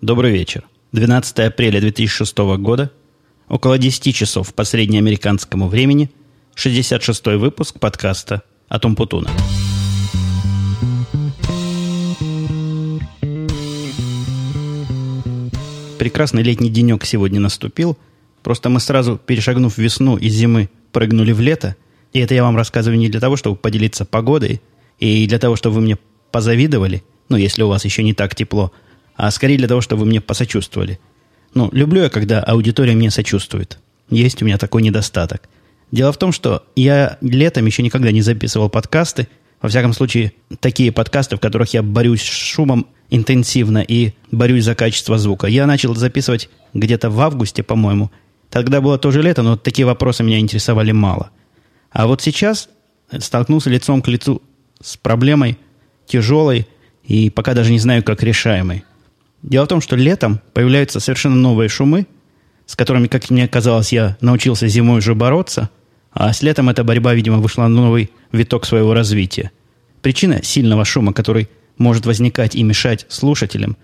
Добрый вечер. 12 апреля 2006 года, около 10 часов по среднеамериканскому времени, 66-й выпуск подкаста «Атом Путуна». Прекрасный летний денек сегодня наступил. Просто мы сразу, перешагнув весну и зимы, прыгнули в лето. И это я вам рассказываю не для того, чтобы поделиться погодой, и для того, чтобы вы мне позавидовали, ну, если у вас еще не так тепло, а скорее для того, чтобы вы мне посочувствовали. Ну, люблю я, когда аудитория мне сочувствует. Есть у меня такой недостаток. Дело в том, что я летом еще никогда не записывал подкасты, во всяком случае, такие подкасты, в которых я борюсь с шумом интенсивно и борюсь за качество звука. Я начал записывать где-то в августе, по-моему. Тогда было тоже лето, но такие вопросы меня интересовали мало. А вот сейчас столкнулся лицом к лицу с проблемой тяжелой и пока даже не знаю, как решаемой. Дело в том, что летом появляются совершенно новые шумы, с которыми, как мне казалось, я научился зимой уже бороться, а с летом эта борьба, видимо, вышла на новый виток своего развития. Причина сильного шума, который может возникать и мешать слушателям,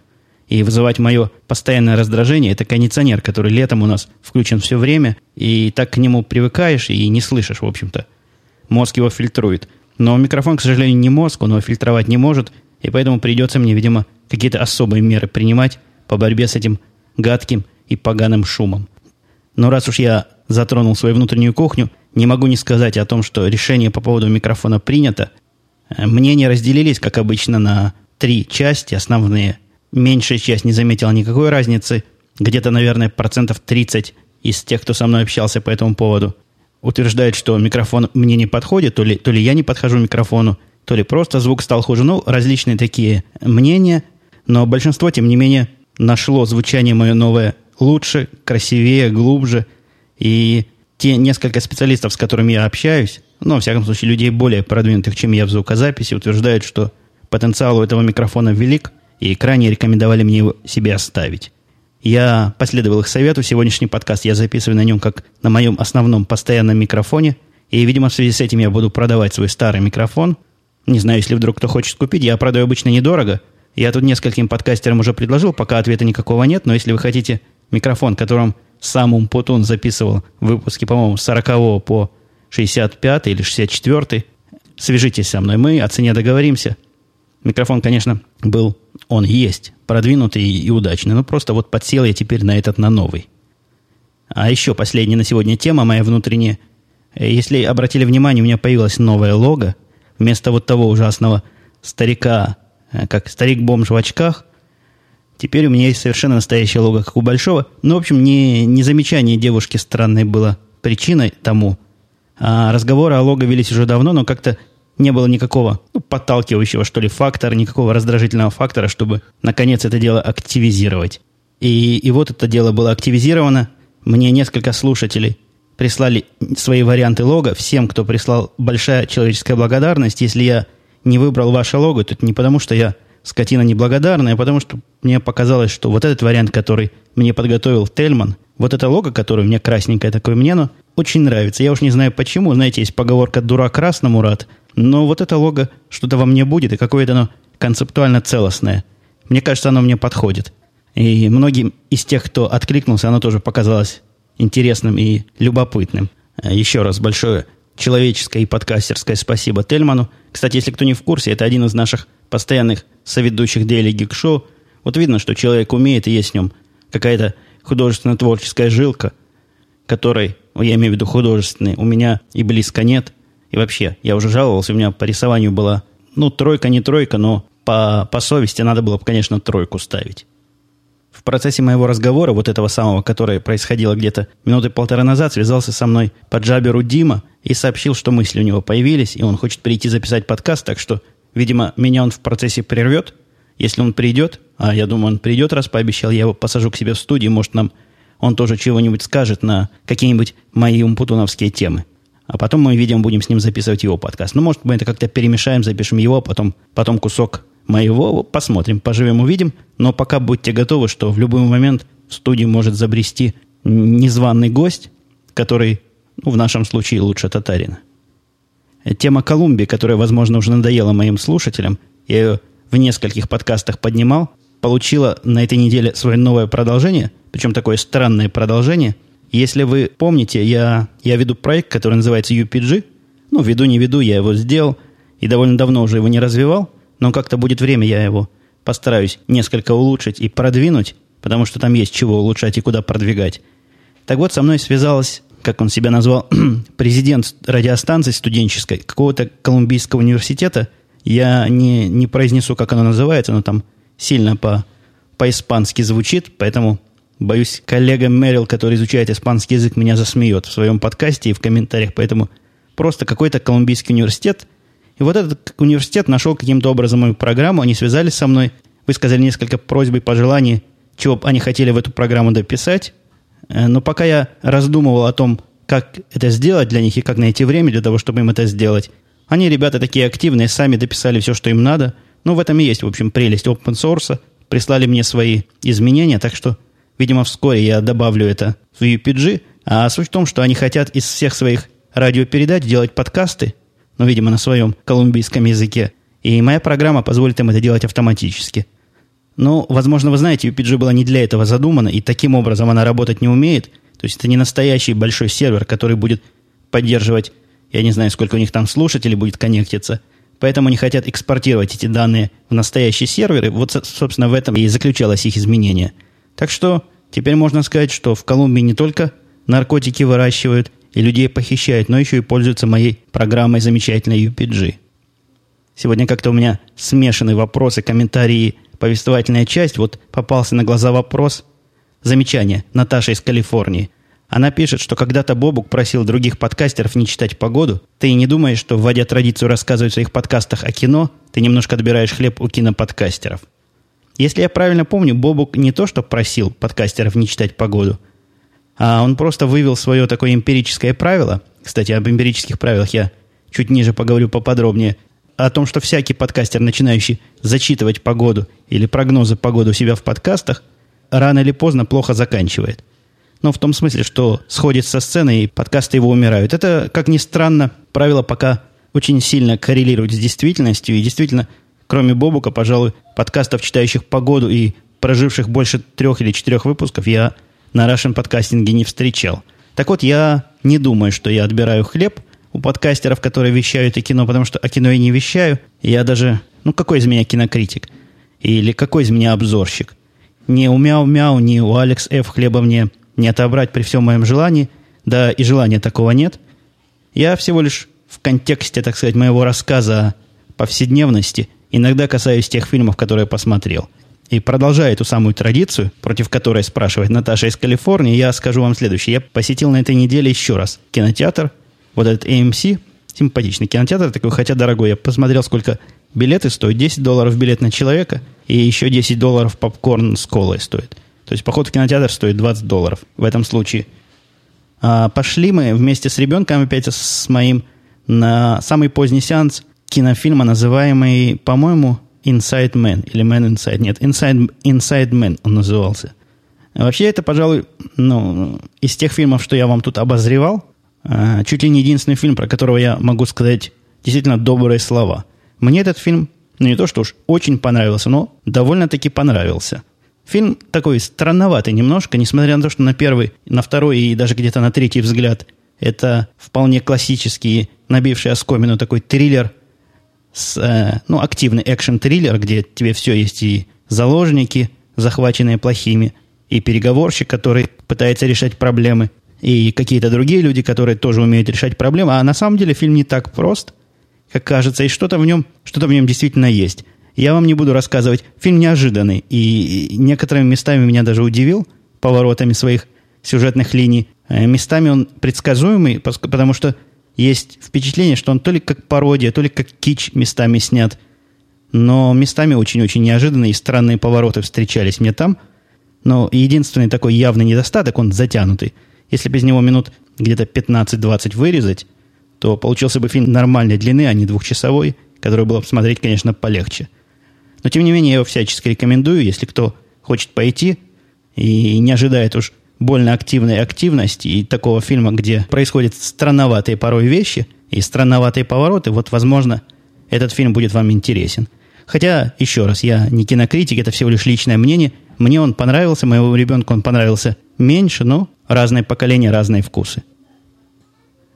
и вызывать мое постоянное раздражение, это кондиционер, который летом у нас включен все время, и так к нему привыкаешь и не слышишь, в общем-то. Мозг его фильтрует. Но микрофон, к сожалению, не мозг, он его фильтровать не может, и поэтому придется мне, видимо, какие-то особые меры принимать по борьбе с этим гадким и поганым шумом. Но раз уж я затронул свою внутреннюю кухню, не могу не сказать о том, что решение по поводу микрофона принято. Мнения разделились, как обычно, на три части основные. Меньшая часть не заметила никакой разницы. Где-то, наверное, процентов 30 из тех, кто со мной общался по этому поводу, утверждает, что микрофон мне не подходит, то ли, то ли я не подхожу микрофону, то ли просто звук стал хуже. Ну, различные такие мнения, но большинство, тем не менее, нашло звучание мое новое лучше, красивее, глубже. И те несколько специалистов, с которыми я общаюсь, ну, во всяком случае, людей более продвинутых, чем я в звукозаписи, утверждают, что потенциал у этого микрофона велик, и крайне рекомендовали мне его себе оставить. Я последовал их совету. Сегодняшний подкаст я записываю на нем как на моем основном постоянном микрофоне. И, видимо, в связи с этим я буду продавать свой старый микрофон. Не знаю, если вдруг кто хочет купить. Я продаю обычно недорого. Я тут нескольким подкастерам уже предложил, пока ответа никакого нет. Но если вы хотите микрофон, которым сам Умпутун записывал выпуски, по-моему, с 40 по 65 или 64, свяжитесь со мной. Мы о цене договоримся. Микрофон, конечно, был, он есть, продвинутый и, удачный. Но просто вот подсел я теперь на этот, на новый. А еще последняя на сегодня тема моя внутренняя. Если обратили внимание, у меня появилась новая лого – Вместо вот того ужасного старика, как старик-бомж в очках, теперь у меня есть совершенно настоящее лого, как у Большого. Ну, в общем, не, не замечание девушки странной было причиной тому. А разговоры о лого велись уже давно, но как-то не было никакого ну, подталкивающего, что ли, фактора, никакого раздражительного фактора, чтобы, наконец, это дело активизировать. И, и вот это дело было активизировано. Мне несколько слушателей прислали свои варианты лога. Всем, кто прислал, большая человеческая благодарность. Если я не выбрал ваше лого, это не потому, что я скотина неблагодарная, а потому что мне показалось, что вот этот вариант, который мне подготовил Тельман, вот это лого, которое у меня красненькое такое, мне оно очень нравится. Я уж не знаю почему. Знаете, есть поговорка «дурак красному рад», но вот это лого что-то во мне будет, и какое-то оно концептуально целостное. Мне кажется, оно мне подходит. И многим из тех, кто откликнулся, оно тоже показалось интересным и любопытным. Э, еще раз большое человеческое и подкастерское спасибо Тельману. Кстати, если кто не в курсе, это один из наших постоянных соведущих Daily Geek Show. Вот видно, что человек умеет, и есть в нем какая-то художественно-творческая жилка, которой, я имею в виду художественной, у меня и близко нет. И вообще, я уже жаловался, у меня по рисованию была, ну, тройка, не тройка, но по, по совести надо было бы, конечно, тройку ставить. Процессе моего разговора, вот этого самого, которое происходило где-то минуты полтора назад, связался со мной по джаберу Дима и сообщил, что мысли у него появились, и он хочет прийти записать подкаст, так что, видимо, меня он в процессе прервет. Если он придет, а я думаю, он придет, раз пообещал, я его посажу к себе в студию, может, нам он тоже чего-нибудь скажет на какие-нибудь мои умпутуновские темы. А потом мы, видимо, будем с ним записывать его подкаст. Ну, может, мы это как-то перемешаем, запишем его, а потом, потом кусок моего. Посмотрим, поживем, увидим. Но пока будьте готовы, что в любой момент в студию может забрести незваный гость, который, ну, в нашем случае, лучше татарина. Тема Колумбии, которая, возможно, уже надоела моим слушателям, я ее в нескольких подкастах поднимал. получила на этой неделе свое новое продолжение, причем такое странное продолжение. Если вы помните, я, я веду проект, который называется UPG. Ну, веду, не веду, я его сделал. И довольно давно уже его не развивал. Но как-то будет время, я его постараюсь несколько улучшить и продвинуть, потому что там есть чего улучшать и куда продвигать. Так вот, со мной связалась, как он себя назвал, президент радиостанции студенческой какого-то Колумбийского университета. Я не, не произнесу, как оно называется, но там сильно по, по-испански звучит, поэтому, боюсь, коллега Мэрил, который изучает испанский язык, меня засмеет в своем подкасте и в комментариях, поэтому просто какой-то Колумбийский университет. И вот этот университет нашел каким-то образом мою программу, они связались со мной, высказали несколько просьб и пожеланий, чего они хотели в эту программу дописать. Э, но пока я раздумывал о том, как это сделать для них и как найти время для того, чтобы им это сделать, они, ребята, такие активные, сами дописали все, что им надо – ну, в этом и есть, в общем, прелесть open source. Прислали мне свои изменения, так что, видимо, вскоре я добавлю это в UPG. А суть в том, что они хотят из всех своих радиопередач делать подкасты, ну, видимо, на своем колумбийском языке. И моя программа позволит им это делать автоматически. Ну, возможно, вы знаете, UPG была не для этого задумана, и таким образом она работать не умеет. То есть это не настоящий большой сервер, который будет поддерживать, я не знаю, сколько у них там слушателей будет коннектиться – Поэтому они хотят экспортировать эти данные в настоящие серверы. Вот, собственно, в этом и заключалось их изменение. Так что теперь можно сказать, что в Колумбии не только наркотики выращивают и людей похищают, но еще и пользуются моей программой замечательной UPG. Сегодня как-то у меня смешанные вопросы, комментарии, повествовательная часть. Вот попался на глаза вопрос. Замечание. Наташа из Калифорнии. Она пишет, что когда-то Бобук просил других подкастеров не читать погоду. Ты не думаешь, что, вводя традицию рассказывать в своих подкастах о кино, ты немножко отбираешь хлеб у киноподкастеров. Если я правильно помню, Бобук не то, что просил подкастеров не читать погоду, а он просто вывел свое такое эмпирическое правило. Кстати, об эмпирических правилах я чуть ниже поговорю поподробнее. О том, что всякий подкастер, начинающий зачитывать погоду или прогнозы погоды у себя в подкастах, рано или поздно плохо заканчивает – ну, в том смысле, что сходит со сцены, и подкасты его умирают. Это, как ни странно, правило пока очень сильно коррелирует с действительностью. И действительно, кроме Бобука, пожалуй, подкастов, читающих погоду и проживших больше трех или четырех выпусков, я на Russian подкастинге не встречал. Так вот, я не думаю, что я отбираю хлеб у подкастеров, которые вещают о кино, потому что о кино я не вещаю. Я даже... Ну, какой из меня кинокритик? Или какой из меня обзорщик? Ни у Мяу-Мяу, ни у Алекс Ф. хлеба мне не отобрать при всем моем желании, да и желания такого нет. Я всего лишь в контексте, так сказать, моего рассказа о повседневности иногда касаюсь тех фильмов, которые посмотрел. И продолжая эту самую традицию, против которой спрашивает Наташа из Калифорнии, я скажу вам следующее. Я посетил на этой неделе еще раз кинотеатр, вот этот AMC, симпатичный кинотеатр такой, хотя дорогой. Я посмотрел, сколько билеты стоят. 10 долларов билет на человека, и еще 10 долларов попкорн с колой стоит. То есть поход в кинотеатр стоит 20 долларов в этом случае. А пошли мы вместе с ребенком, опять с моим, на самый поздний сеанс кинофильма, называемый, по-моему, Inside Man или Man Inside. Нет, Inside, Inside Man он назывался. Вообще, это, пожалуй, ну, из тех фильмов, что я вам тут обозревал, а, чуть ли не единственный фильм, про которого я могу сказать действительно добрые слова. Мне этот фильм, ну не то что уж очень понравился, но довольно-таки понравился. Фильм такой странноватый немножко, несмотря на то, что на первый, на второй и даже где-то на третий взгляд это вполне классический, набивший оскомину такой триллер, с, э, ну, активный экшен-триллер, где тебе все есть и заложники, захваченные плохими, и переговорщик, который пытается решать проблемы, и какие-то другие люди, которые тоже умеют решать проблемы. А на самом деле фильм не так прост, как кажется, и что-то в нем, что-то в нем действительно есть. Я вам не буду рассказывать. Фильм неожиданный. И некоторыми местами меня даже удивил поворотами своих сюжетных линий. Э, местами он предсказуемый, потому что есть впечатление, что он то ли как пародия, то ли как кич местами снят. Но местами очень-очень неожиданные и странные повороты встречались мне там. Но единственный такой явный недостаток, он затянутый. Если без него минут где-то 15-20 вырезать, то получился бы фильм нормальной длины, а не двухчасовой, который было бы смотреть, конечно, полегче. Но, тем не менее, я его всячески рекомендую, если кто хочет пойти и не ожидает уж больно активной активности и такого фильма, где происходят странноватые порой вещи и странноватые повороты, вот, возможно, этот фильм будет вам интересен. Хотя, еще раз, я не кинокритик, это всего лишь личное мнение. Мне он понравился, моему ребенку он понравился меньше, но разные поколения, разные вкусы.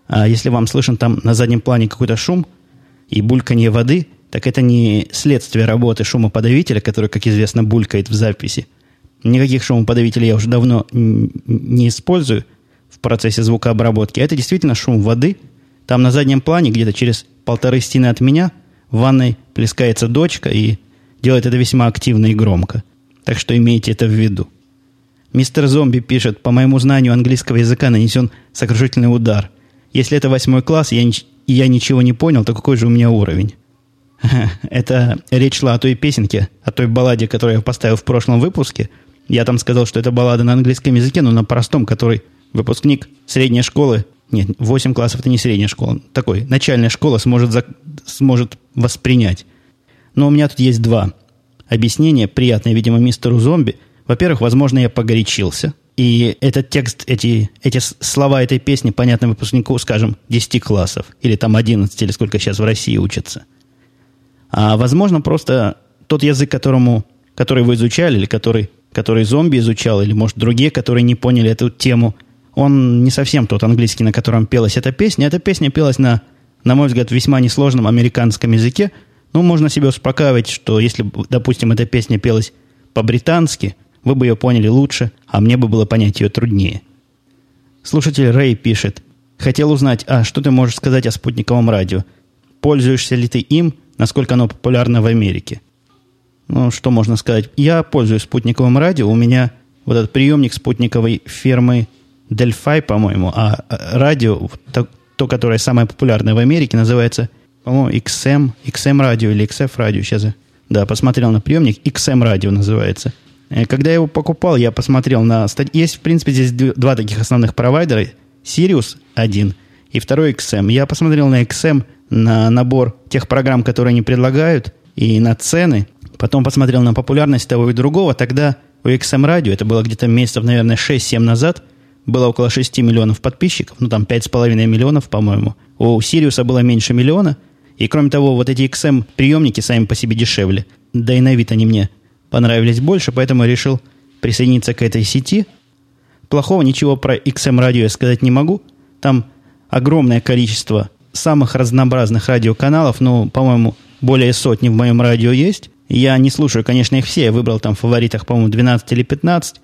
А если вам слышен там на заднем плане какой-то шум и бульканье воды, так это не следствие работы шумоподавителя, который, как известно, булькает в записи. Никаких шумоподавителей я уже давно не использую в процессе звукообработки. Это действительно шум воды. Там на заднем плане, где-то через полторы стены от меня, в ванной плескается дочка и делает это весьма активно и громко. Так что имейте это в виду. Мистер Зомби пишет, по моему знанию английского языка нанесен сокрушительный удар – если это восьмой класс, я, я ничего не понял, то какой же у меня уровень? Это речь шла о той песенке, о той балладе, которую я поставил в прошлом выпуске. Я там сказал, что это баллада на английском языке, но на простом, который выпускник средней школы, нет, 8 классов это не средняя школа, такой, начальная школа сможет, за, сможет воспринять. Но у меня тут есть два объяснения, приятные, видимо, мистеру зомби. Во-первых, возможно, я погорячился – и этот текст, эти, эти слова этой песни понятны выпускнику, скажем, 10 классов, или там 11, или сколько сейчас в России учатся. А возможно, просто тот язык, которому, который вы изучали, или который, который зомби изучал, или, может, другие, которые не поняли эту тему, он не совсем тот английский, на котором пелась эта песня. Эта песня пелась на, на мой взгляд, весьма несложном американском языке. Ну, можно себе успокаивать, что если, допустим, эта песня пелась по-британски – вы бы ее поняли лучше, а мне бы было понять ее труднее. Слушатель Рэй пишет. Хотел узнать, а что ты можешь сказать о спутниковом радио? Пользуешься ли ты им? Насколько оно популярно в Америке? Ну, что можно сказать? Я пользуюсь спутниковым радио. У меня вот этот приемник спутниковой фирмы Delphi, по-моему, а, а радио, то, то, которое самое популярное в Америке, называется, по-моему, XM, XM радио или XF радио. Сейчас я, да, посмотрел на приемник. XM радио называется. Э, когда я его покупал, я посмотрел на... Есть, в принципе, здесь два таких основных провайдера. Sirius один и второй XM. Я посмотрел на XM, на набор тех программ, которые они предлагают, и на цены. Потом посмотрел на популярность того и другого. Тогда у XM радио, это было где-то месяцев, наверное, 6-7 назад, было около 6 миллионов подписчиков, ну там 5,5 миллионов, по-моему. У Сириуса было меньше миллиона. И кроме того, вот эти XM приемники сами по себе дешевле. Да и на вид они мне понравились больше, поэтому решил присоединиться к этой сети. Плохого ничего про XM радио я сказать не могу. Там огромное количество самых разнообразных радиоканалов, ну, по-моему, более сотни в моем радио есть. Я не слушаю, конечно, их все. Я выбрал там в фаворитах, по-моему, 12 или 15.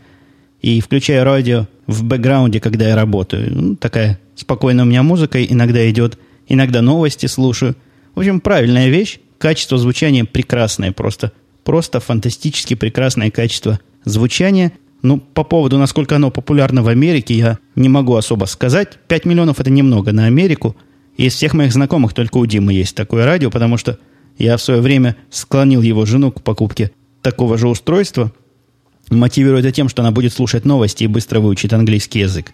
И включаю радио в бэкграунде, когда я работаю. Ну, такая спокойная у меня музыка иногда идет. Иногда новости слушаю. В общем, правильная вещь. Качество звучания прекрасное просто. Просто фантастически прекрасное качество звучания. Ну, по поводу, насколько оно популярно в Америке, я не могу особо сказать. 5 миллионов – это немного на Америку. Из всех моих знакомых только у Димы есть такое радио, потому что я в свое время склонил его жену к покупке такого же устройства, мотивируя это тем, что она будет слушать новости и быстро выучит английский язык.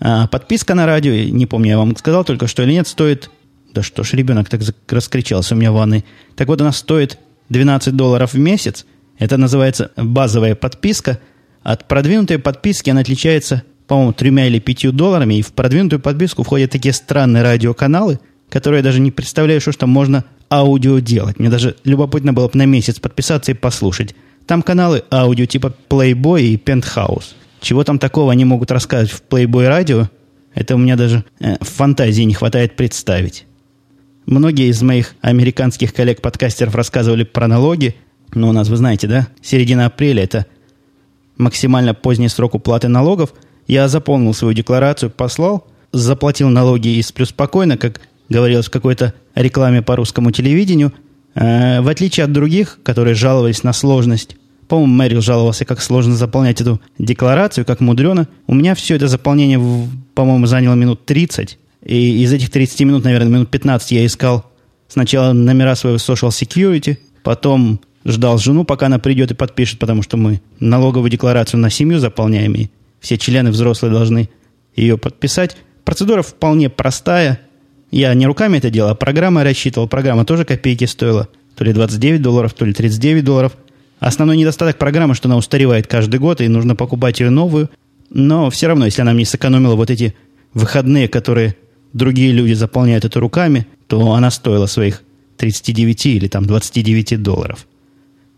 А подписка на радио, не помню, я вам сказал только что или нет, стоит... Да что ж, ребенок так раскричался у меня в ванной. Так вот, она стоит 12 долларов в месяц. Это называется базовая подписка. От продвинутой подписки она отличается, по-моему, тремя или пятью долларами. И в продвинутую подписку входят такие странные радиоканалы, которые я даже не представляю, что там можно аудио делать. Мне даже любопытно было бы на месяц подписаться и послушать. Там каналы аудио типа Playboy и Penthouse. Чего там такого они могут рассказать в Playboy радио, это у меня даже э, фантазии не хватает представить. Многие из моих американских коллег-подкастеров рассказывали про налоги, но у нас, вы знаете, да, середина апреля – это максимально поздний срок уплаты налогов. Я заполнил свою декларацию, послал, заплатил налоги и сплю спокойно, как говорилось в какой-то рекламе по русскому телевидению. Э, в отличие от других, которые жаловались на сложность, по-моему, Мэрил жаловался, как сложно заполнять эту декларацию, как мудрено. У меня все это заполнение, по-моему, заняло минут 30. И из этих 30 минут, наверное, минут 15 я искал сначала номера своего social security, потом ждал жену, пока она придет и подпишет, потому что мы налоговую декларацию на семью заполняем, и все члены взрослые должны ее подписать. Процедура вполне простая. Я не руками это делал, а программой рассчитывал. Программа тоже копейки стоила. То ли 29 долларов, то ли 39 долларов. Основной недостаток программы, что она устаревает каждый год, и нужно покупать ее новую. Но все равно, если она мне сэкономила вот эти выходные, которые другие люди заполняют это руками, то она стоила своих 39 или там 29 долларов.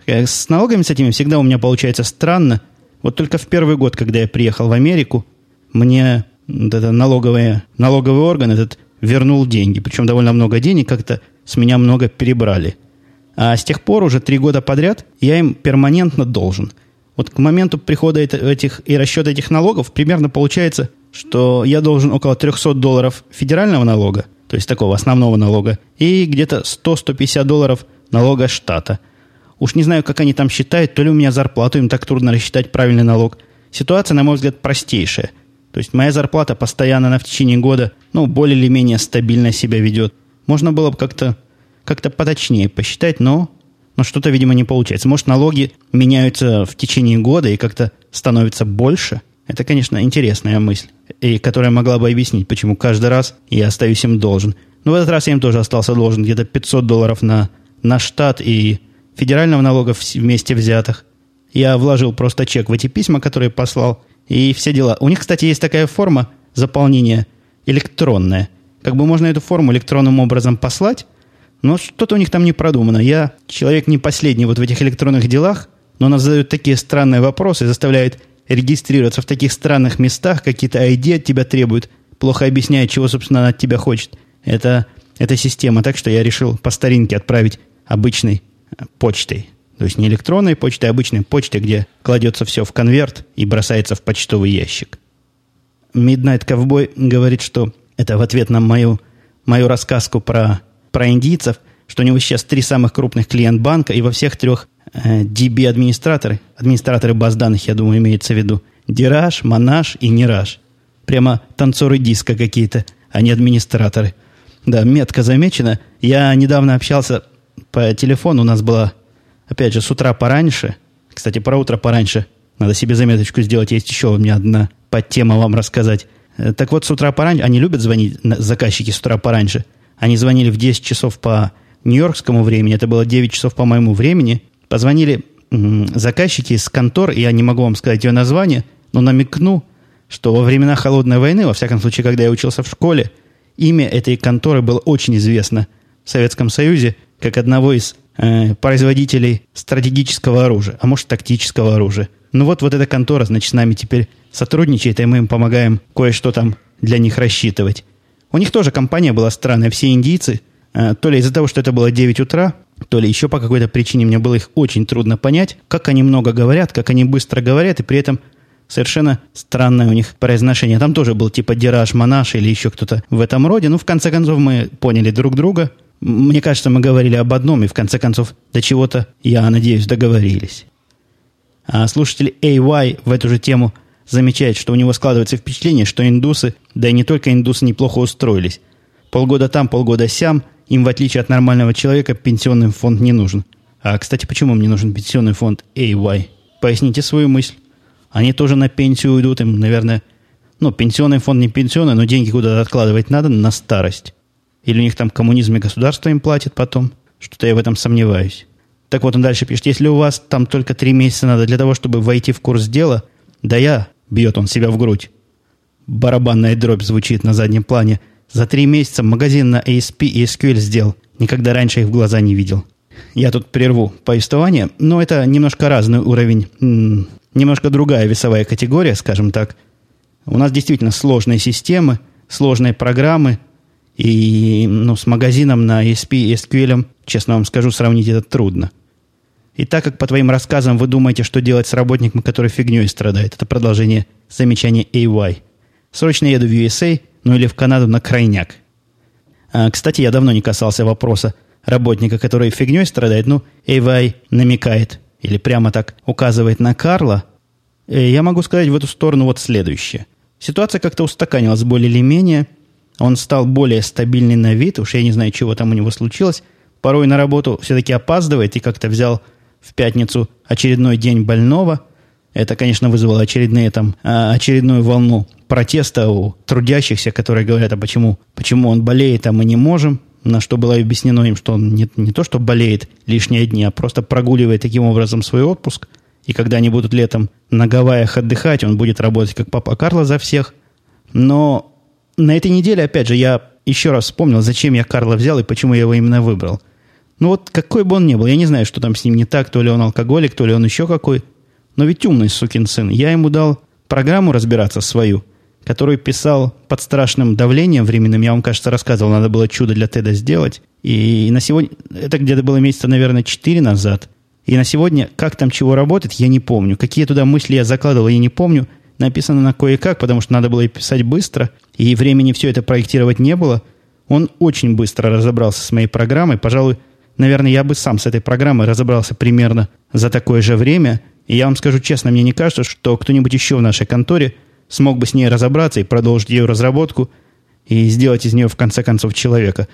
Э, с налогами с этими всегда у меня получается странно. Вот только в первый год, когда я приехал в Америку, мне вот это налоговое, налоговый орган этот вернул деньги. Причем довольно много денег, как-то с меня много перебрали. А с тех пор уже три года подряд я им перманентно должен. Вот к моменту прихода этих и расчета этих налогов примерно получается, что я должен около 300 долларов федерального налога, то есть такого основного налога, и где-то 100-150 долларов налога штата. Уж не знаю, как они там считают, то ли у меня зарплату, им так трудно рассчитать правильный налог. Ситуация, на мой взгляд, простейшая. То есть моя зарплата постоянно на в течение года, ну, более или менее стабильно себя ведет. Можно было бы как-то как-то поточнее посчитать, но, но что-то, видимо, не получается. Может, налоги меняются в течение года и как-то становятся больше? Это, конечно, интересная мысль, и которая могла бы объяснить, почему каждый раз я остаюсь им должен. Но в этот раз я им тоже остался должен где-то 500 долларов на, на штат и федерального налога вместе взятых. Я вложил просто чек в эти письма, которые послал, и все дела. У них, кстати, есть такая форма заполнения электронная. Как бы можно эту форму электронным образом послать, но что-то у них там не продумано. Я человек не последний вот в этих электронных делах, но она задает такие странные вопросы, заставляет регистрироваться в таких странных местах, какие-то ID от тебя требуют, плохо объясняет, чего, собственно, она от тебя хочет. Это, это система, так что я решил по старинке отправить обычной почтой. То есть не электронной почтой, а обычной почтой, где кладется все в конверт и бросается в почтовый ящик. Midnight Cowboy говорит, что это в ответ на мою, мою рассказку про про индийцев, что у него сейчас три самых крупных клиент банка, и во всех трех э, DB-администраторы, администраторы баз данных, я думаю, имеется в виду, Дираж, Монаж и Нираж. Прямо танцоры диска какие-то, а не администраторы. Да, метко замечено. Я недавно общался по телефону, у нас была, опять же, с утра пораньше. Кстати, про утро пораньше. Надо себе заметочку сделать. Есть еще у меня одна подтема вам рассказать. Э, так вот, с утра пораньше, они любят звонить, заказчики с утра пораньше. Они звонили в 10 часов по нью-йоркскому времени, это было 9 часов по моему времени. Позвонили заказчики из контор, я не могу вам сказать ее название, но намекну, что во времена Холодной войны, во всяком случае, когда я учился в школе, имя этой конторы было очень известно в Советском Союзе как одного из э, производителей стратегического оружия, а может тактического оружия. Ну вот, вот эта контора, значит, с нами теперь сотрудничает, и мы им помогаем кое-что там для них рассчитывать. У них тоже компания была странная, все индийцы. Э, то ли из-за того, что это было 9 утра, то ли еще по какой-то причине мне было их очень трудно понять, как они много говорят, как они быстро говорят, и при этом совершенно странное у них произношение. Там тоже был типа Дираж, Монаш или еще кто-то в этом роде. Ну, в конце концов, мы поняли друг друга. Мне кажется, мы говорили об одном, и в конце концов до чего-то, я надеюсь, договорились. А слушатель AY в эту же тему – замечает, что у него складывается впечатление, что индусы, да и не только индусы, неплохо устроились. Полгода там, полгода сям, им, в отличие от нормального человека, пенсионный фонд не нужен. А, кстати, почему мне нужен пенсионный фонд AY? Поясните свою мысль. Они тоже на пенсию уйдут, им, наверное, ну, пенсионный фонд не пенсионный, но деньги куда-то откладывать надо на старость. Или у них там коммунизм и государство им платит потом. Что-то я в этом сомневаюсь. Так вот, он дальше пишет, если у вас там только три месяца надо для того, чтобы войти в курс дела, да я Бьет он себя в грудь. Барабанная дробь звучит на заднем плане. За три месяца магазин на ASP и SQL сделал. Никогда раньше их в глаза не видел. Я тут прерву повествование, но это немножко разный уровень, немножко другая весовая категория, скажем так. У нас действительно сложные системы, сложные программы, и ну, с магазином на ASP и SQL, честно вам скажу, сравнить это трудно – и так как по твоим рассказам вы думаете, что делать с работником, который фигней страдает, это продолжение замечания AY. Срочно еду в USA, ну или в Канаду на крайняк. А, кстати, я давно не касался вопроса работника, который фигней страдает. Ну, AY намекает или прямо так указывает на Карла. Э, я могу сказать в эту сторону вот следующее. Ситуация как-то устаканилась более или менее. Он стал более стабильный на вид. Уж я не знаю, чего там у него случилось. Порой на работу все-таки опаздывает и как-то взял в пятницу очередной день больного. Это, конечно, вызвало очередные, там, а, очередную волну протеста у трудящихся, которые говорят, а почему, почему он болеет, а мы не можем. На что было объяснено им, что он не, не то, что болеет лишние дни, а просто прогуливает таким образом свой отпуск. И когда они будут летом на Гавайях отдыхать, он будет работать как папа Карло за всех. Но на этой неделе, опять же, я еще раз вспомнил, зачем я Карла взял и почему я его именно выбрал. Ну вот какой бы он ни был, я не знаю, что там с ним не так, то ли он алкоголик, то ли он еще какой. Но ведь умный сукин сын. Я ему дал программу разбираться свою, которую писал под страшным давлением временным. Я вам, кажется, рассказывал, надо было чудо для Теда сделать. И на сегодня, это где-то было месяца, наверное, 4 назад. И на сегодня, как там чего работает, я не помню. Какие туда мысли я закладывал, я не помню. Написано на кое-как, потому что надо было писать быстро, и времени все это проектировать не было. Он очень быстро разобрался с моей программой. Пожалуй, наверное, я бы сам с этой программой разобрался примерно за такое же время. И я вам скажу честно, мне не кажется, что кто-нибудь еще в нашей конторе смог бы с ней разобраться и продолжить ее разработку и сделать из нее, в конце концов, человека.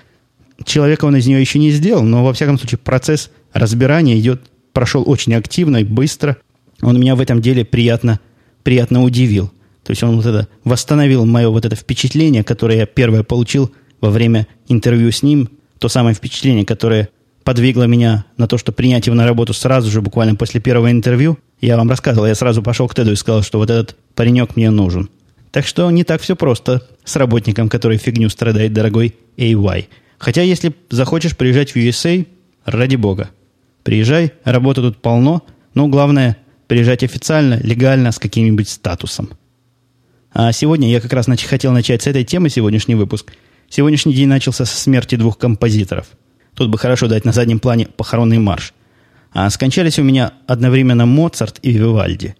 Человека он из нее еще не сделал, но, во всяком случае, процесс разбирания идет прошел очень активно и быстро. Он меня в этом деле приятно, приятно удивил. То есть он вот это восстановил мое вот это впечатление, которое я первое получил во время интервью с ним. То самое впечатление, которое подвигло меня на то, что принять его на работу сразу же, буквально после первого интервью. Я вам рассказывал, я сразу пошел к Теду и сказал, что вот этот паренек мне нужен. Так что не так все просто с работником, который фигню страдает, дорогой AY. Хотя, если захочешь приезжать в USA, ради бога, Приезжай, работы тут полно, но главное, приезжать официально, легально, с каким-нибудь статусом. А сегодня я как раз нач- хотел начать с этой темы сегодняшний выпуск. Сегодняшний день начался со смерти двух композиторов. Тут бы хорошо дать на заднем плане похоронный марш. А скончались у меня одновременно Моцарт и Вивальди.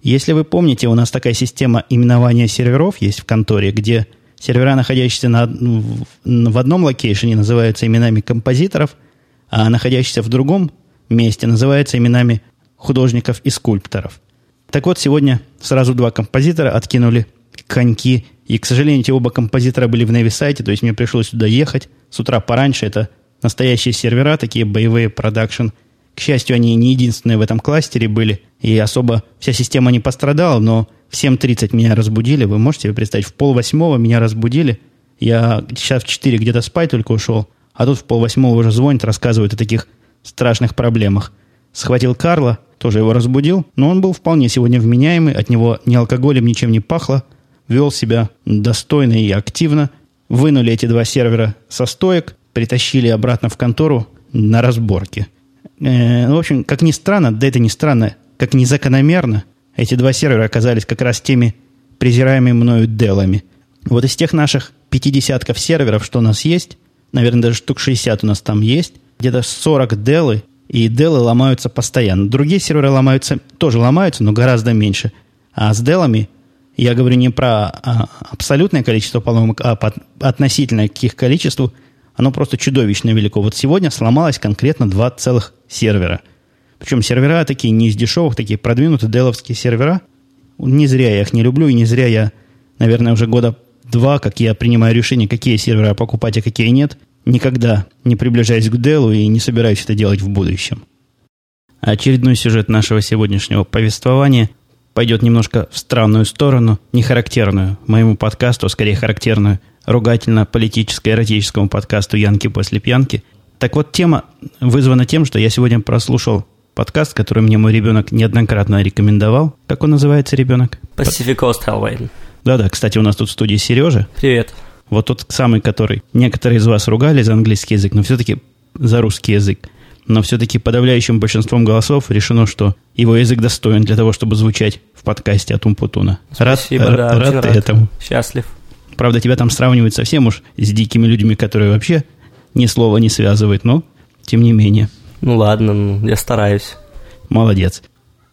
Если вы помните, у нас такая система именования серверов есть в конторе, где сервера, находящиеся на, в одном location е, называются именами композиторов – а находящийся в другом месте называется именами художников и скульпторов. Так вот, сегодня сразу два композитора откинули коньки, и, к сожалению, эти оба композитора были в Невисайте, то есть мне пришлось сюда ехать с утра пораньше. Это настоящие сервера, такие боевые production. К счастью, они не единственные в этом кластере были, и особо вся система не пострадала, но в 7.30 меня разбудили. Вы можете себе представить, в пол восьмого меня разбудили. Я сейчас в 4 где-то спать только ушел. А тут в полвосьмого уже звонит, рассказывает о таких страшных проблемах. Схватил Карла, тоже его разбудил, но он был вполне сегодня вменяемый, от него ни алкоголем, ничем не пахло, вел себя достойно и активно. Вынули эти два сервера со стоек, притащили обратно в контору на разборке. Э, в общем, как ни странно, да это не странно, как незакономерно, эти два сервера оказались как раз теми презираемыми мною делами. Вот из тех наших пятидесятков серверов, что у нас есть, наверное, даже штук 60 у нас там есть, где-то 40 делы, и делы ломаются постоянно. Другие серверы ломаются, тоже ломаются, но гораздо меньше. А с делами, я говорю не про а, абсолютное количество поломок, а относительно к их количеству, оно просто чудовищно велико. Вот сегодня сломалось конкретно два целых сервера. Причем сервера такие не из дешевых, такие продвинутые деловские сервера. Не зря я их не люблю, и не зря я, наверное, уже года два, как я принимаю решение, какие сервера покупать, а какие нет, никогда не приближаюсь к Делу и не собираюсь это делать в будущем. Очередной сюжет нашего сегодняшнего повествования пойдет немножко в странную сторону, не характерную моему подкасту, а скорее характерную ругательно-политическо-эротическому подкасту «Янки после пьянки». Так вот, тема вызвана тем, что я сегодня прослушал подкаст, который мне мой ребенок неоднократно рекомендовал. Как он называется, ребенок? Pacific Coast Hellway. Да-да, кстати, у нас тут в студии Сережа. Привет. Вот тот самый, который некоторые из вас ругали за английский язык, но все-таки за русский язык. Но все-таки подавляющим большинством голосов решено, что его язык достоин для того, чтобы звучать в подкасте от Умпутуна. Спасибо, рад, да, рад, рад этому. Счастлив. Правда, тебя там сравнивают совсем уж с дикими людьми, которые вообще ни слова не связывают, но тем не менее. Ну ладно, ну, я стараюсь. Молодец.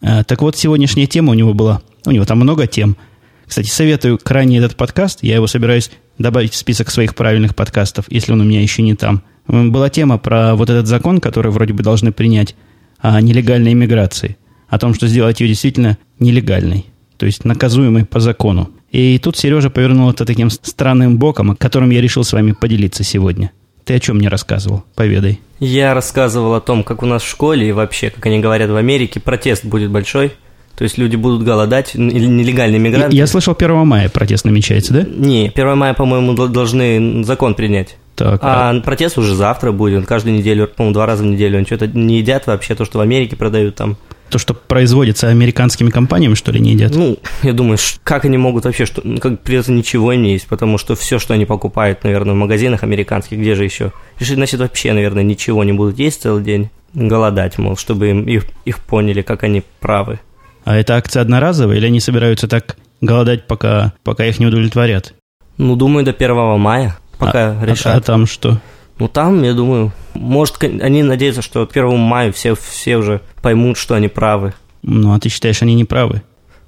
А, так вот, сегодняшняя тема у него была, у него там много тем – кстати, советую крайне этот подкаст. Я его собираюсь добавить в список своих правильных подкастов, если он у меня еще не там. Была тема про вот этот закон, который вроде бы должны принять о нелегальной иммиграции. О том, что сделать ее действительно нелегальной. То есть наказуемой по закону. И тут Сережа повернул это таким странным боком, о котором я решил с вами поделиться сегодня. Ты о чем мне рассказывал? Поведай. Я рассказывал о том, как у нас в школе и вообще, как они говорят в Америке, протест будет большой – то есть люди будут голодать, нелегальные мигранты. Я слышал, 1 мая протест намечается, да? Не, 1 мая, по-моему, должны закон принять. Так, а, а протест уже завтра будет, каждую неделю, по-моему, два раза в неделю. Они что-то не едят вообще, то, что в Америке продают там. то, что производится американскими компаниями, что ли, не едят? Ну, я думаю, как они могут вообще, что, ну, как при этом ничего не есть, потому что все, что они покупают, наверное, в магазинах американских, где же еще? Значит, вообще, наверное, ничего не будут есть целый день, голодать, мол, чтобы им, их, их поняли, как они правы. А это акция одноразовая, или они собираются так голодать, пока, пока их не удовлетворят? Ну, думаю, до 1 мая, пока а, решат. А, а там что? Ну, там, я думаю, может, они надеются, что к 1 мая все, все уже поймут, что они правы. Ну, а ты считаешь, они не правы?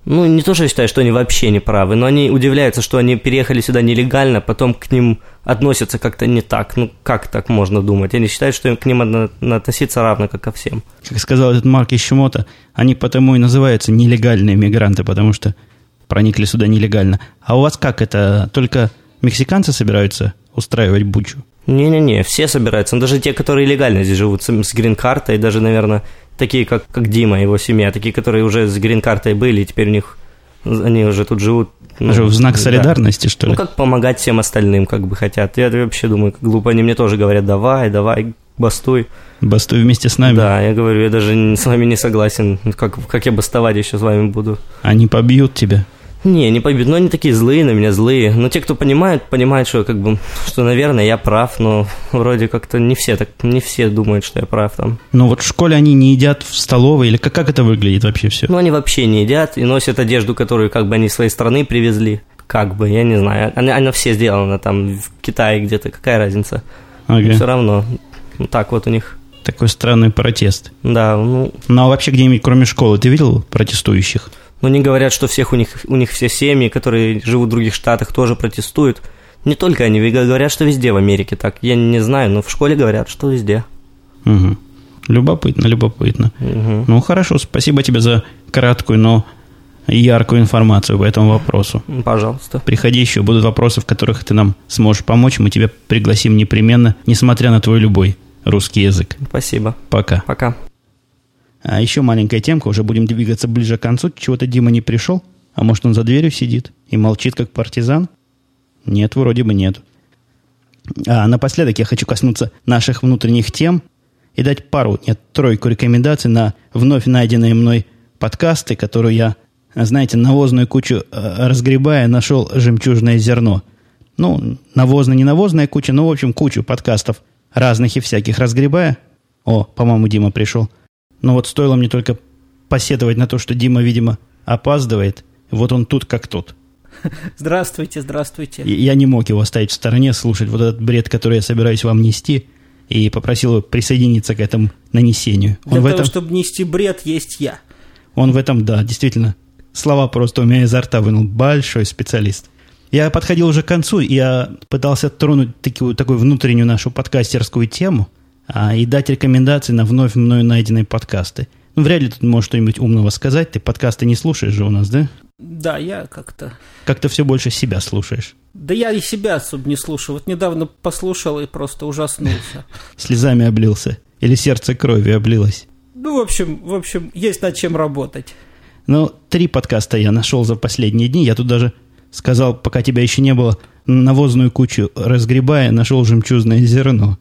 Ну, не то, что я считаю, что они вообще не правы, но они удивляются, что они переехали сюда нелегально, потом к ним относятся как-то не так. Ну, как так можно думать? Они считают, что к ним надо относиться равно, как ко всем. Как сказал этот Марк Ищемота, они потому и называются нелегальные мигранты, потому что проникли сюда нелегально. А у вас как это? Только мексиканцы собираются устраивать бучу? Не-не-не, все собираются. Ну, даже те, которые легально здесь живут, с грин-картой, даже, наверное, такие, как, как Дима, его семья, такие, которые уже с грин-картой были, и теперь у них они уже тут живут. Ну, в знак солидарности, да. что ли? Ну, как помогать всем остальным, как бы хотят. Я вообще думаю, как глупо. Они мне тоже говорят, давай, давай, бастуй. Бастуй вместе с нами? Да, я говорю, я даже с вами не согласен. Как, как я бастовать еще с вами буду? Они побьют тебя? Не, не побьют, но они такие злые на меня, злые. Но те, кто понимают, понимают, что как бы, что, наверное, я прав, но вроде как-то не все так, не все думают, что я прав там. Ну вот в школе они не едят в столовой, или как, как это выглядит вообще все? Ну, они вообще не едят и носят одежду, которую как бы они своей страны привезли. Как бы, я не знаю. Она, она все сделана там в Китае где-то, какая разница? Ага. Все равно. Ну, так вот у них. Такой странный протест. Да, ну... Ну, а вообще где-нибудь кроме школы ты видел протестующих? Но они говорят, что всех у них, у них все семьи, которые живут в других штатах, тоже протестуют. Не только они, говорят, что везде в Америке так. Я не знаю, но в школе говорят, что везде. Угу. Любопытно, любопытно. Угу. Ну, хорошо, спасибо тебе за краткую, но яркую информацию по этому вопросу. Пожалуйста. Приходи еще, будут вопросы, в которых ты нам сможешь помочь, мы тебя пригласим непременно, несмотря на твой любой русский язык. Спасибо. Пока. Пока. А еще маленькая темка, уже будем двигаться ближе к концу. Чего-то Дима не пришел, а может он за дверью сидит и молчит, как партизан? Нет, вроде бы нет. А напоследок я хочу коснуться наших внутренних тем и дать пару, нет, тройку рекомендаций на вновь найденные мной подкасты, которые я, знаете, навозную кучу э, разгребая, нашел жемчужное зерно. Ну, навозная, не навозная куча, но, в общем, кучу подкастов разных и всяких разгребая. О, по-моему, Дима пришел – но вот стоило мне только посетовать на то, что Дима, видимо, опаздывает. Вот он тут как тут. Здравствуйте, здравствуйте. Я не мог его оставить в стороне, слушать вот этот бред, который я собираюсь вам нести, и попросил его присоединиться к этому нанесению. Он Для того, этом... чтобы нести бред, есть я. Он в этом, да, действительно, слова просто у меня изо рта вынул. Большой специалист. Я подходил уже к концу, и я пытался тронуть такую, такую внутреннюю нашу подкастерскую тему – а, и дать рекомендации на вновь мною найденные подкасты. Ну, вряд ли тут можешь что-нибудь умного сказать. Ты подкасты не слушаешь же у нас, да? Да, я как-то... Как-то все больше себя слушаешь. Да я и себя особо не слушаю. Вот недавно послушал и просто ужаснулся. Слезами облился. Или сердце кровью облилось. Ну, в общем, в общем, есть над чем работать. Ну, три подкаста я нашел за последние дни. Я тут даже сказал, пока тебя еще не было, навозную кучу разгребая, нашел жемчужное зерно.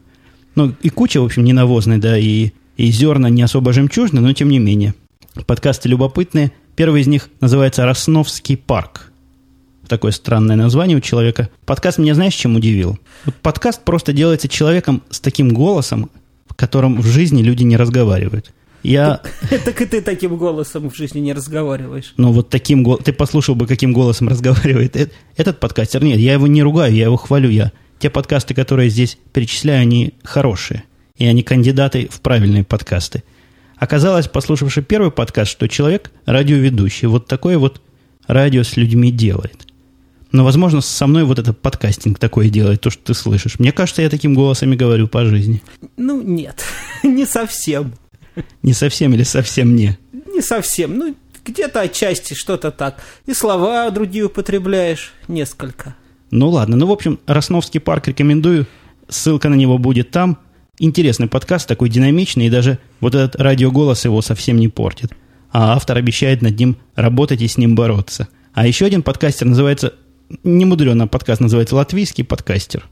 Ну, и куча, в общем, не навозная, да, и, и зерна не особо жемчужные, но тем не менее. Подкасты любопытные. Первый из них называется «Росновский парк». Такое странное название у человека. Подкаст меня, знаешь, чем удивил? Вот подкаст просто делается человеком с таким голосом, в котором в жизни люди не разговаривают. Я... Так и ты таким голосом в жизни не разговариваешь. Ну, вот таким голосом... Ты послушал бы, каким голосом разговаривает этот подкастер. Нет, я его не ругаю, я его хвалю. Я те подкасты, которые здесь перечисляю, они хорошие. И они кандидаты в правильные подкасты. Оказалось, послушавши первый подкаст, что человек радиоведущий. Вот такое вот радио с людьми делает. Но, возможно, со мной вот этот подкастинг такое делает, то, что ты слышишь. Мне кажется, я таким голосом и говорю по жизни. Ну, нет, не совсем. Не совсем или совсем не? Не совсем. Ну, где-то отчасти что-то так. И слова другие употребляешь несколько. Ну ладно, ну в общем, Росновский парк рекомендую. Ссылка на него будет там. Интересный подкаст, такой динамичный, и даже вот этот радиоголос его совсем не портит. А автор обещает над ним работать и с ним бороться. А еще один подкастер называется, немудренно подкаст называется «Латвийский подкастер».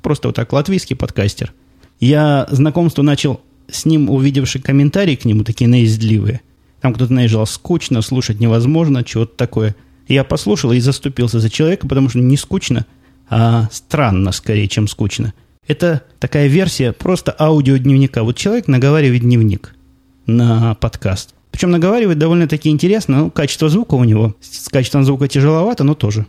Просто вот так, «Латвийский подкастер». Я знакомство начал с ним, увидевший комментарии к нему, такие наездливые. Там кто-то наезжал скучно, слушать невозможно, чего-то такое. Я послушал и заступился за человека, потому что не скучно, а странно скорее, чем скучно. Это такая версия просто аудиодневника. Вот человек наговаривает дневник на подкаст. Причем наговаривает довольно-таки интересно. Ну, качество звука у него. С качеством звука тяжеловато, но тоже.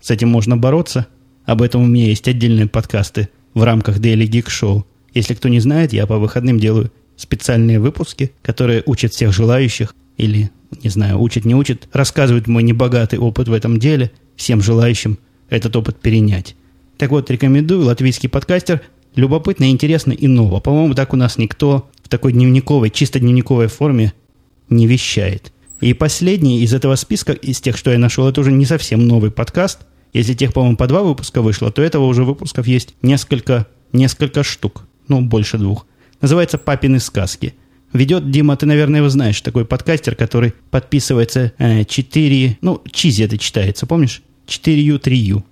С этим можно бороться. Об этом у меня есть отдельные подкасты в рамках Daily Geek Show. Если кто не знает, я по выходным делаю специальные выпуски, которые учат всех желающих или, не знаю, учат, не учат, рассказывают мой небогатый опыт в этом деле всем желающим этот опыт перенять. Так вот, рекомендую, латвийский подкастер, любопытно, интересно и ново. По-моему, так у нас никто в такой дневниковой, чисто дневниковой форме не вещает. И последний из этого списка, из тех, что я нашел, это уже не совсем новый подкаст. Если тех, по-моему, по два выпуска вышло, то этого уже выпусков есть несколько, несколько штук. Ну, больше двух. Называется «Папины сказки». Ведет Дима, ты, наверное, его знаешь, такой подкастер, который подписывается э, 4... Ну, Чизи это читается, помнишь? 4U, 3U.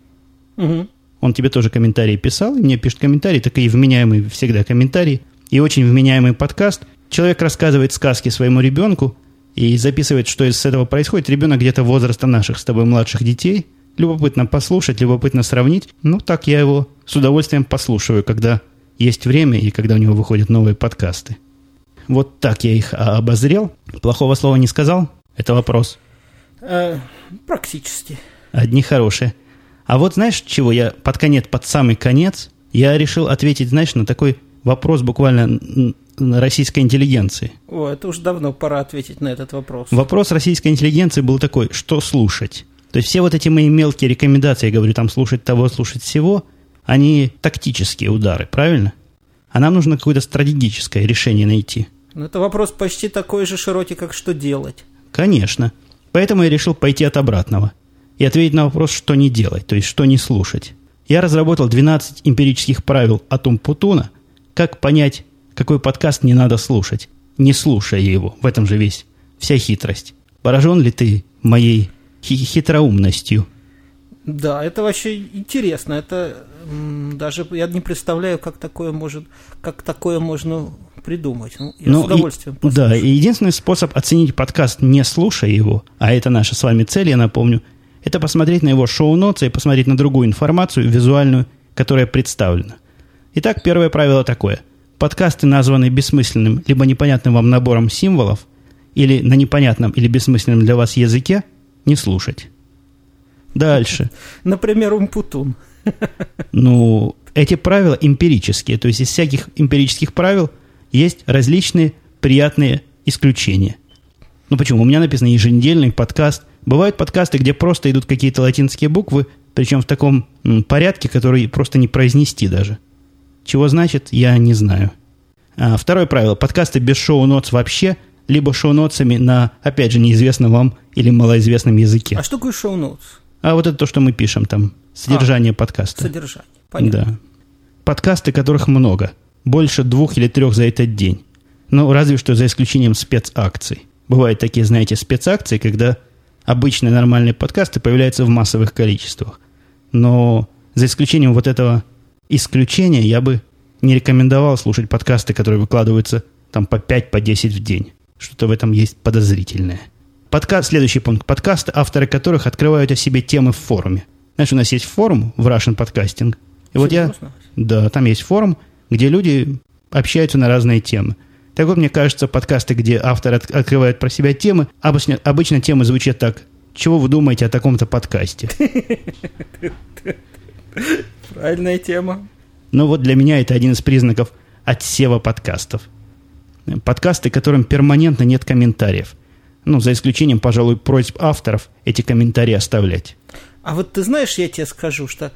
Угу. Он тебе тоже комментарии писал, и мне пишет комментарий, такие вменяемые всегда комментарии. И очень вменяемый подкаст. Человек рассказывает сказки своему ребенку и записывает, что из этого происходит. Ребенок где-то возраста наших с тобой младших детей. Любопытно послушать, любопытно сравнить. Ну, так я его с удовольствием послушаю, когда есть время и когда у него выходят новые подкасты. Вот так я их обозрел. Плохого слова не сказал? Это вопрос. Э, практически. Одни хорошие. А вот знаешь, чего я под конец, под самый конец, я решил ответить, знаешь, на такой вопрос буквально российской интеллигенции. О, это уже давно пора ответить на этот вопрос. Вопрос российской интеллигенции был такой, что слушать? То есть все вот эти мои мелкие рекомендации, я говорю, там слушать того, слушать всего, они тактические удары, правильно? А нам нужно какое-то стратегическое решение найти. Ну, это вопрос почти такой же широкий, как что делать. Конечно. Поэтому я решил пойти от обратного и ответить на вопрос, что не делать, то есть что не слушать. Я разработал 12 эмпирических правил о том Путуна, как понять, какой подкаст не надо слушать, не слушая его. В этом же весь вся хитрость. Поражен ли ты моей хитроумностью? Да, это вообще интересно. Это даже я не представляю, как такое может, как такое можно придумать. Ну, я ну, с удовольствием. И, да, и единственный способ оценить подкаст, не слушая его, а это наша с вами цель, я напомню, это посмотреть на его шоу-ноты и посмотреть на другую информацию визуальную, которая представлена. Итак, первое правило такое. Подкасты, названные бессмысленным либо непонятным вам набором символов, или на непонятном или бессмысленном для вас языке, не слушать. Дальше. Например, умпутун. Ну, эти правила эмпирические. То есть из всяких эмпирических правил есть различные приятные исключения. Ну почему? У меня написано еженедельный подкаст. Бывают подкасты, где просто идут какие-то латинские буквы, причем в таком порядке, который просто не произнести даже. Чего значит, я не знаю. А, второе правило. Подкасты без шоу-нотс вообще, либо шоу-нотсами на, опять же, неизвестном вам или малоизвестном языке. А что такое шоу-нотс? А вот это то, что мы пишем там. Содержание а, подкаста. Содержание. Понятно. Да. Подкасты, которых много. Больше двух или трех за этот день. Ну, разве что за исключением спецакций. Бывают такие, знаете, спецакции, когда обычные нормальные подкасты появляются в массовых количествах. Но за исключением вот этого исключения я бы не рекомендовал слушать подкасты, которые выкладываются там по 5, по 10 в день. Что-то в этом есть подозрительное. Подкаст, следующий пункт. Подкасты, авторы которых открывают о себе темы в форуме. Знаешь, у нас есть форум в Russian Podcasting. И вот я... Да, там есть форум, где люди общаются на разные темы. Так вот, мне кажется, подкасты, где авторы от, открывают про себя темы, обычно, обычно темы звучат так. Чего вы думаете о таком-то подкасте? Правильная тема. Ну вот для меня это один из признаков отсева подкастов. Подкасты, которым перманентно нет комментариев. Ну, за исключением, пожалуй, просьб авторов эти комментарии оставлять. А вот ты знаешь, я тебе скажу, что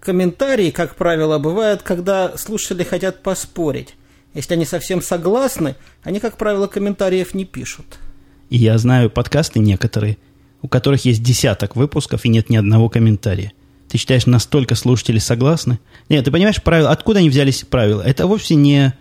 комментарии, как правило, бывают, когда слушатели хотят поспорить. Если они совсем согласны, они, как правило, комментариев не пишут. И я знаю подкасты некоторые, у которых есть десяток выпусков и нет ни одного комментария. Ты считаешь, настолько слушатели согласны? Нет, ты понимаешь, правила, откуда они взялись правила? Это вовсе не,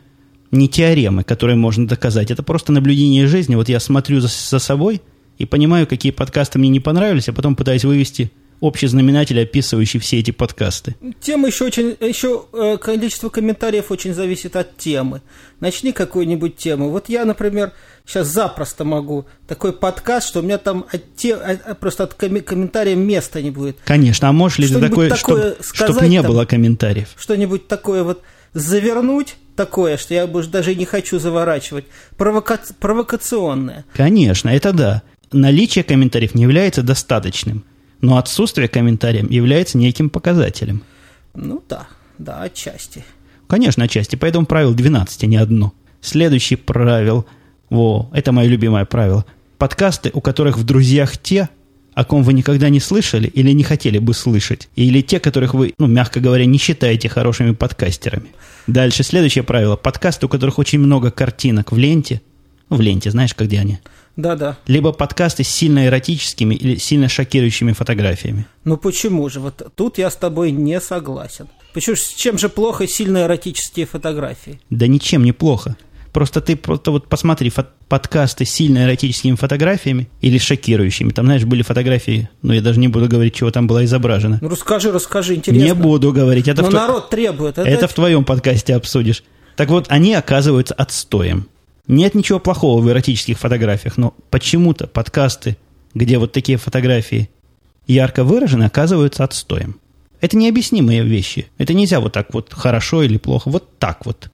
не теоремы, которые можно доказать. Это просто наблюдение жизни. Вот я смотрю за, за собой и понимаю, какие подкасты мне не понравились, а потом пытаюсь вывести общий знаменатель, описывающий все эти подкасты. Тема еще очень, еще э, количество комментариев очень зависит от темы. Начни какую-нибудь тему. Вот я, например, сейчас запросто могу такой подкаст, что у меня там от те, от, просто от коми- комментариев места не будет. Конечно, а можешь ли ты такое, такое чтобы чтоб не там, было комментариев? Что-нибудь такое вот завернуть такое, что я даже не хочу заворачивать, провока... провокационное. Конечно, это да. Наличие комментариев не является достаточным, но отсутствие комментариев является неким показателем. Ну да, да, отчасти. Конечно, отчасти. Поэтому правило 12, а не одно. Следующий правил, во, это мое любимое правило. Подкасты, у которых в друзьях те, о ком вы никогда не слышали или не хотели бы слышать, или те, которых вы, ну, мягко говоря, не считаете хорошими подкастерами. Дальше, следующее правило. Подкасты, у которых очень много картинок в ленте, ну, в ленте, знаешь, где они? Да-да. Либо подкасты с сильно эротическими или сильно шокирующими фотографиями. Ну почему же? Вот тут я с тобой не согласен. Почему, с чем же плохо сильно эротические фотографии? Да ничем не плохо. Просто ты просто вот посмотри фо- подкасты с сильно эротическими фотографиями или шокирующими. Там, знаешь, были фотографии, но я даже не буду говорить, чего там было изображено. Ну расскажи, расскажи, интересно. Не буду говорить. Это но в народ требует. Это, это в твоем подкасте обсудишь. Так вот, они оказываются отстоем. Нет ничего плохого в эротических фотографиях, но почему-то подкасты, где вот такие фотографии ярко выражены, оказываются отстоем. Это необъяснимые вещи. Это нельзя вот так вот хорошо или плохо. Вот так вот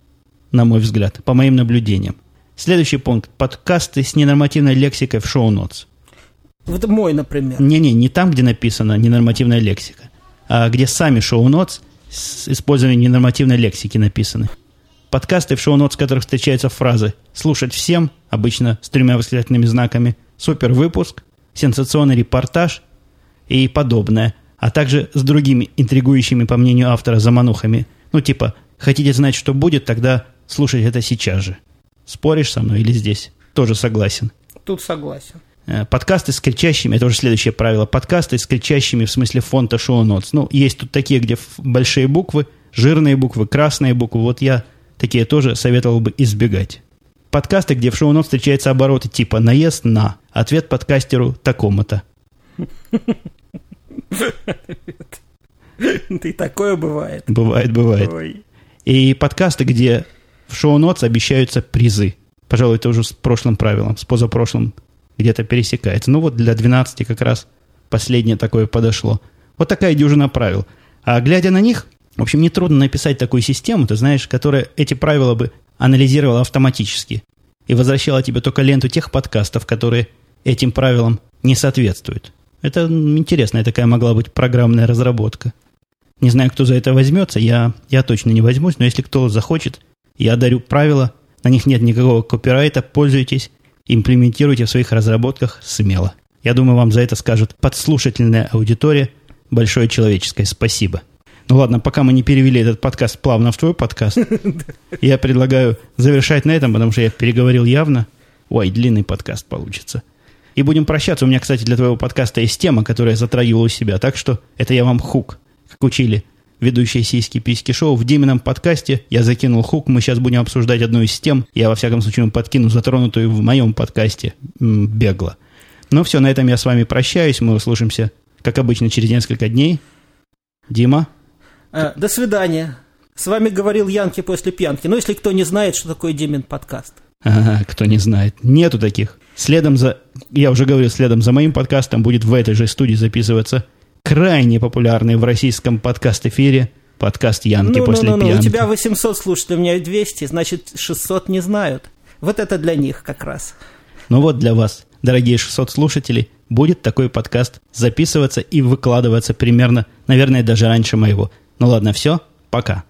на мой взгляд, по моим наблюдениям. Следующий пункт. Подкасты с ненормативной лексикой в шоу-нотс. Вот мой, например. Не-не, не там, где написана ненормативная лексика, а где сами шоу-нотс с использованием ненормативной лексики написаны. Подкасты в шоу-нотс, в которых встречаются фразы «слушать всем», обычно с тремя восклицательными знаками, «супер выпуск», «сенсационный репортаж» и подобное, а также с другими интригующими, по мнению автора, заманухами. Ну, типа «хотите знать, что будет, тогда слушать это сейчас же. Споришь со мной или здесь? Тоже согласен. Тут согласен. Э, подкасты с кричащими, это уже следующее правило. Подкасты с кричащими в смысле фонта шоу нотс. Ну, есть тут такие, где большие буквы, жирные буквы, красные буквы. Вот я такие тоже советовал бы избегать. Подкасты, где в шоу нотс встречаются обороты типа «наезд на», ответ подкастеру такому-то. Ты такое бывает. Бывает, бывает. И подкасты, где в шоу-нотс обещаются призы. Пожалуй, это уже с прошлым правилом, с позапрошлым где-то пересекается. Ну вот для 12 как раз последнее такое подошло. Вот такая дюжина правил. А глядя на них, в общем, нетрудно написать такую систему, ты знаешь, которая эти правила бы анализировала автоматически и возвращала тебе только ленту тех подкастов, которые этим правилам не соответствуют. Это интересная такая могла быть программная разработка. Не знаю, кто за это возьмется, я, я точно не возьмусь, но если кто захочет – я дарю правила, на них нет никакого копирайта, пользуйтесь, имплементируйте в своих разработках смело. Я думаю, вам за это скажет подслушательная аудитория. Большое человеческое спасибо. Ну ладно, пока мы не перевели этот подкаст плавно в твой подкаст, я предлагаю завершать на этом, потому что я переговорил явно. Ой, длинный подкаст получится. И будем прощаться. У меня, кстати, для твоего подкаста есть тема, которая затрагивала у себя. Так что это я вам хук, как учили ведущие сиськи-письки шоу. В Димином подкасте я закинул хук. Мы сейчас будем обсуждать одну из тем. Я, во всяком случае, подкину затронутую в моем подкасте бегло. Ну все, на этом я с вами прощаюсь. Мы услышимся, как обычно, через несколько дней. Дима? А, до свидания. С вами говорил Янки после пьянки. Но если кто не знает, что такое Димин подкаст. Ага, кто не знает. Нету таких. Следом за, я уже говорил, следом за моим подкастом будет в этой же студии записываться крайне популярный в российском подкаст-эфире подкаст Янки ну, после ну, ну, пьянки. У тебя 800 слушателей, у меня 200, значит 600 не знают. Вот это для них как раз. Ну вот для вас, дорогие 600 слушателей, будет такой подкаст записываться и выкладываться примерно, наверное, даже раньше моего. Ну ладно, все, пока.